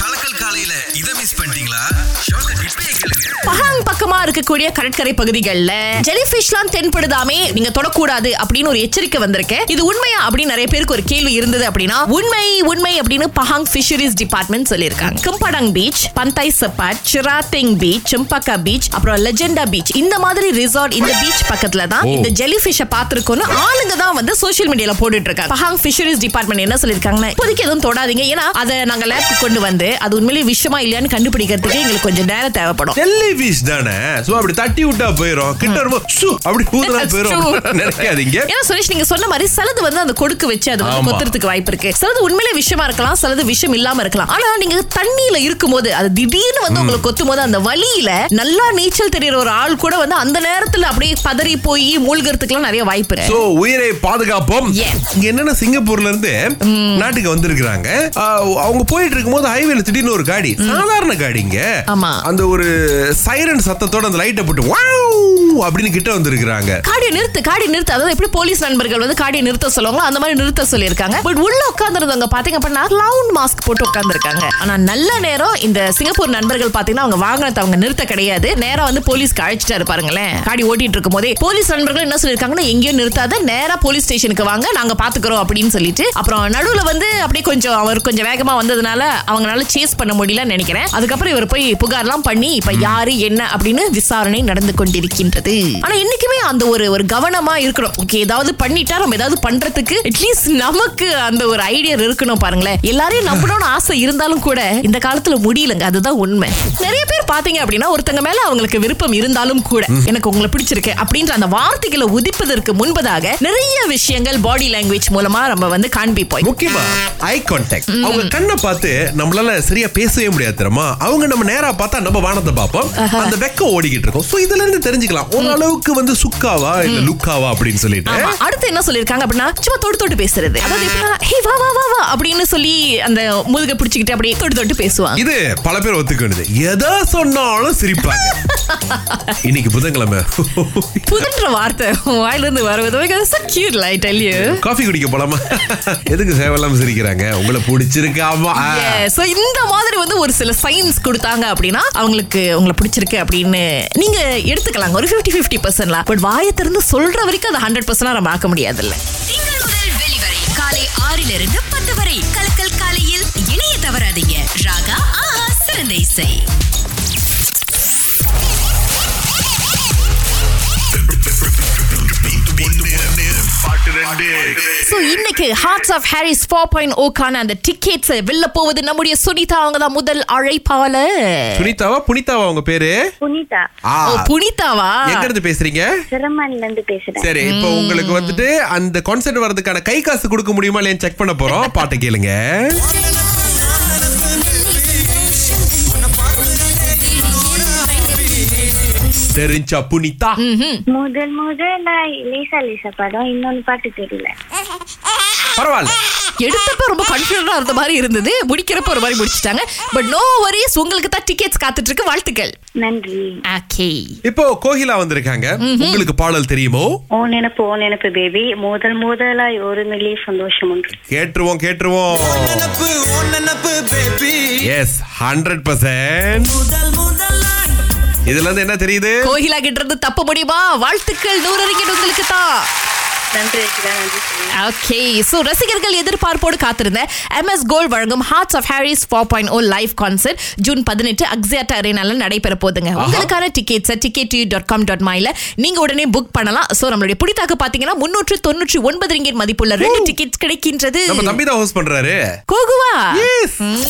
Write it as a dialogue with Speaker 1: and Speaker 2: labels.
Speaker 1: கலக்கல் காலையில இத மிஸ் பண்ணிட்டீங்களா?
Speaker 2: பஹாங் பக்கமா இருக்கக்கூடிய கடற்கரை பகுதிகள்ல ஜெலிஃபிஷ்லாம் தென்படுதாமே நீங்க தொடக்கூடாது அப்படின்னு ஒரு எச்சரிக்கை வந்திருக்கு இது உண்மையா அப்படின்னு நிறைய பேருக்கு ஒரு கேள்வி இருந்தது அப்படின்னா உண்மை உண்மை அப்படின்னு பஹாங் ஃபிஷரிஸ் டிபார்ட்மெண்ட் சொல்லியிருக்காங்க. Cempedak beach Pantai Sepat Cherating beach Sempaka beach அப்புறம் லெஜெண்டா பீச் இந்த மாதிரி ரிசார்ட் இந்த பீச் பக்கத்துல தான் இந்த ஜெலிஃபிஷ பாத்துருக்கோம்னு ஆளுங்க தான் வந்து சோஷியல் மீடியால போட்டுட்டு இருக்காங்க. பஹாங் ஃபிஷரிஸ் டிபார்ட்மெண்ட் என்ன சொல்லிருக்காங்கன்னா இப்போதைக்கு எதுவும் தொடாதீங்க. ஏன்னா அதை நாங்க லேப் கொண்டு வந்து அது உண்மையிலேயே விஷயமா இல்லையான்னு கண்டுபிடிக்கிறதுக்கு எங்களுக்கு கொஞ்சம் நேரம் தேவைப்படும்.
Speaker 3: ஜெல்லி ஃபிஷ் தானே? சோ அப்படி தட்டி விட்டா போயிரும். கிட்ட வரும்போது சு, அப்படி ஊதுனா
Speaker 2: true.
Speaker 3: நினைக்காதீங்க.
Speaker 2: ஏன்னா சுரேஷ் நீங்க சொன்ன மாதிரி சிலது வந்து அந்த கொடுக்கு வச்சு அது வந்து. கொத்துறதுக்கு வாய்ப்பு இருக்கு. சிலது உண்மையிலே விஷயமா இருக்கலாம் சிலது விஷயம் இல்லாம இருக்கலாம். ஆனா நீங்க தண்ணியில இருக்கும்போது அது திடீர்னு வந்து உங்களுக்கு கொத்தும் போது அந்த வலியில நல்லா நீச்சல் தெரியற ஒரு ஆள் கூட வந்து அந்த நேரத்துல அப்படியே பதறி போய் மூழ்கிறதுக்குலாம் நிறைய வாய்ப்பு இருக்கு.
Speaker 3: சோ உயிரை பாதுகாப்போம். இங்க என்னன்னா சிங்கப்பூர்ல இருந்து நாட்டுக்கு வந்திருக்கிறாங்க. அவங்க போயிட்டு இருக்கும்போது ஹைவேல திடீர்னு ஒரு காடி சாதாரண காடிங்க.
Speaker 2: ஆமா.
Speaker 3: அந்த ஒரு சைரன் சத்தத்தோட அந்த லைட்டை போட்டு வாவ் அப்படின்னு கிட்ட வந்திருக்கிறாங்க.
Speaker 2: காடியை நிறுத்து காடி நிறுத்து. அதாவது எப்படி போலீஸ் நண்பர்கள் வந்து காடியை நிறுத்த சொல்லுவாங்களோ அந்த மாதிரி நிறுத்த சொல்லியிருக்காங்க. பட் உள்ள உட்கார்ந்துருந்தவங்க பாத்தீங்க அப்படின்னா கிளவுன் மாஸ்க் போட்டு உட்கார்ந்துருக்காங்க. ஆனா நல்ல நேரம் இந்த சிங்கப்பூர் நண்பர்கள் பாத்தீங்கன்னா அவங்க வாகனத்தை அவங்க நிறுத்த கிடையாது. நேரா வந்து போலீஸ்க்கு அழைச்சிட்டாரு பாருங்களேன். காடி ஓட்டிட்டு இருக்கும் போதே போலீஸ் நண்பர்கள் என்ன சொல்லிருக்காங்கன்னா எங்கேயும் நிறுத்தாத நேரா போலீஸ் ஸ்டேஷனுக்கு வாங்க நாங்க பாத்துக்கிறோம் அப்படின்னு சொல்லிட்டு அப்புறம் நடுவுல வந்து அப்படியே கொஞ்சம் அவர் கொஞ்சம் வேகமா வந்ததுனால அவங்களால சேஸ் பண்ண முடியலன்னு நினைக்கிறேன். அதுக்கப்புறம் இவர் போய் புகார்லாம் பண்ணி இப்ப யாரு என்ன அப்படின்னு விசாரணை நடந்து கொண்டிருக்கின்றது. ஆனா என்னைக்குமே அந்த ஒரு ஒரு கவனமா இருக்கணும். ஓகே ஏதாவது பண்ணிட்டா நம்ம ஏதாவது பண்றதுக்கு அட்லீஸ்ட் நமக்கு அந்த ஒரு ஐடியா இருக்கணும் பாருங்களேன். எல்லாரையும் நம்பணும்னு ஆசை இருந்தாலும் கூட இந்த காலத்துல முடியலங்க. அதுதான் உண்மை. நிறைய பேர் பாத்தீங்க அப்படின்னா ஒருத்தங்க மேல அவங்களுக்கு விருப்பம் இருந்தாலும் கூட எனக்கு உங்களை பிடிச்சிருக்கு அப்படின்ற அந்த வார்த்தைகளை உதிப்பதற்கு முன்பதாக நிறைய விஷயங்கள் பாடி லாங்குவேஜ் மூலமா நம்ம வந்து காண்பிப்போம்.
Speaker 3: முக்கியமா ஐ கான்டாக்ட் அவங்க கண்ணை பார்த்து நம்மளால சரியா பேசவே முடியாது தெரியுமா? அவங்க நம்ம நேரா பார்த்தா நம்ம வானத்தை பார்ப்போம். அந்த வெக்கம் ஓடிக்கிட்டு இருக்கும். சோ இதுல இருந்து தெரிஞ்சுக்கலாம். ஓரளவுக்கு வந்து சுக்காவா இல்ல லுக்காவா அப்படின்னு சொல்லிட்டு.
Speaker 2: அடுத்து என்ன சொல்லிருக்காங்க அப்படின்னா சும்மா தொட்டு தொட்டு பேசுறது. அதாவது எப்படின்னா ஹே வா வா வா வா அப்படின்னு சொல்லி அந்த முதுக பிடிச்சிக்கிட்டு அப்படியே தொட்டு தொட்டு பேசுவாங்க.
Speaker 3: இது பல பேர் ஒத்துக்கணுது. எதை சொன்னாலும் சிரிப்பாங்க. இன்னைக்கு புதன்கிழமை.
Speaker 2: புதன்ற வார்த்தை வாயில இருந்து வருவது. I tell you.
Speaker 3: காஃபி குடிக்க போலாமா? எதுக்கு சேவலாம் சிரிக்கிறாங்க? உங்களை பிடிச்சிருக்காமா
Speaker 2: so இந்த மாதிரி வந்து ஒரு சில சைன்ஸ் கொடுத்தாங்க அப்படின்னா அவங்களுக்கு உங்களை பிடிச்சிருக்கு அப்படின்னு நீங்க எடுத்துக்கலாங்க. ஒரு 50 50 பர்சன்ட்லாம் பட் வாயை திறந்து சொல்ற வரைக்கும் அதை ஹண்ட்ரட் பர்சன்ட் நம்ம ஆக்க முடியாதுல்ல.
Speaker 4: திங்கள் முதல் வெளிவரை காலை ஆறிலிருந்து பத்து வரை. கலக்கல் காலையில் இணைய தவறாதீங்க. ராகா ஆஹா சிறந்த இசை.
Speaker 2: சோ இன்னைக்கு hearts of Harris four point ஓக்கான அந்த டிக்கெட்ஸ் வெளில போவது நம்முடைய சுனிதா அவங்க தான் முதல் அழைப்பாளர்.
Speaker 3: சுனிதாவா புனிதாவா உங்க பேரு?
Speaker 5: புனிதா.
Speaker 2: ஓ புனிதாவா?
Speaker 3: எங்க இருந்து பேசுறீங்க?
Speaker 5: சிரமான்ல இருந்து பேசுறேன்.
Speaker 3: சரி இப்போ உங்களுக்கு வந்துட்டு அந்த கான்செர்ட் வரதுக்கான கை காசு கொடுக்க முடியுமா இல்லையான்னு செக் பண்ண போறோம். பாட்டு கேளுங்க. தெரிஞ்சா புனிதா
Speaker 5: முதல் முதலாய் லேசா லேசா படம் இன்னொன்னு பாட்டு தெரியல
Speaker 3: பரவாயில்ல
Speaker 2: எடுத்தப்ப ரொம்ப கன்ஃபியூஷனா இருந்த மாதிரி இருந்தது முடிக்கிறப்ப ஒரு மாதிரி முடிச்சிட்டாங்க பட் நோ வரிஸ் உங்களுக்கு தான் டிக்கெட்ஸ் காத்துட்டு இருக்கு வாழ்த்துக்கள்
Speaker 5: நன்றி
Speaker 2: ஓகே
Speaker 3: இப்போ கோகிலா வந்திருக்காங்க உங்களுக்கு பாடல் தெரியுமோ
Speaker 5: ஓ நினப்பு ஓ நினப்பு பேபி முதல் முதலாய் ஒரு மில்லி சந்தோஷம் ஒன்று
Speaker 3: கேட்டுருவோம் கேட்டுருவோம் எஸ் ஹண்ட்ரட் பர்சன்ட் இதுல இருந்து என்ன தெரியுது?
Speaker 2: கோகிலா கிட்ட இருந்து தப்ப முடியுமா? வாழ்த்துக்கள் நூறு உங்களுக்கு தான். ஓகே சோ ரசிகர்கள் எதிர்பார்ப்போடு காத்திருந்த எம்எஸ் கோல்ட் வழங்கும் hearts of Harris four point O live concert June பதினெட்டு அக்ஸியாட்டா அரேனால நடைபெற போகுதுங்க. உங்களுக்கான tickets ticket dot com dot மைல நீங்க உடனே புக் பண்ணலாம். சோ நம்மளுடைய பிடித்தாக்கு பாத்தீங்கன்னா முன்னூற்று தொண்ணூற்றி ஒன்பது ரிங்கெட் மதிப்புள்ள ரெண்டு டிக்கெட்ஸ் கிடைக்கின்றது.
Speaker 3: நம்ம தம்பி தான் ஹோஸ்ட் பண்றாரு.
Speaker 2: கோகுவா?
Speaker 3: Yes.
Speaker 2: ம்.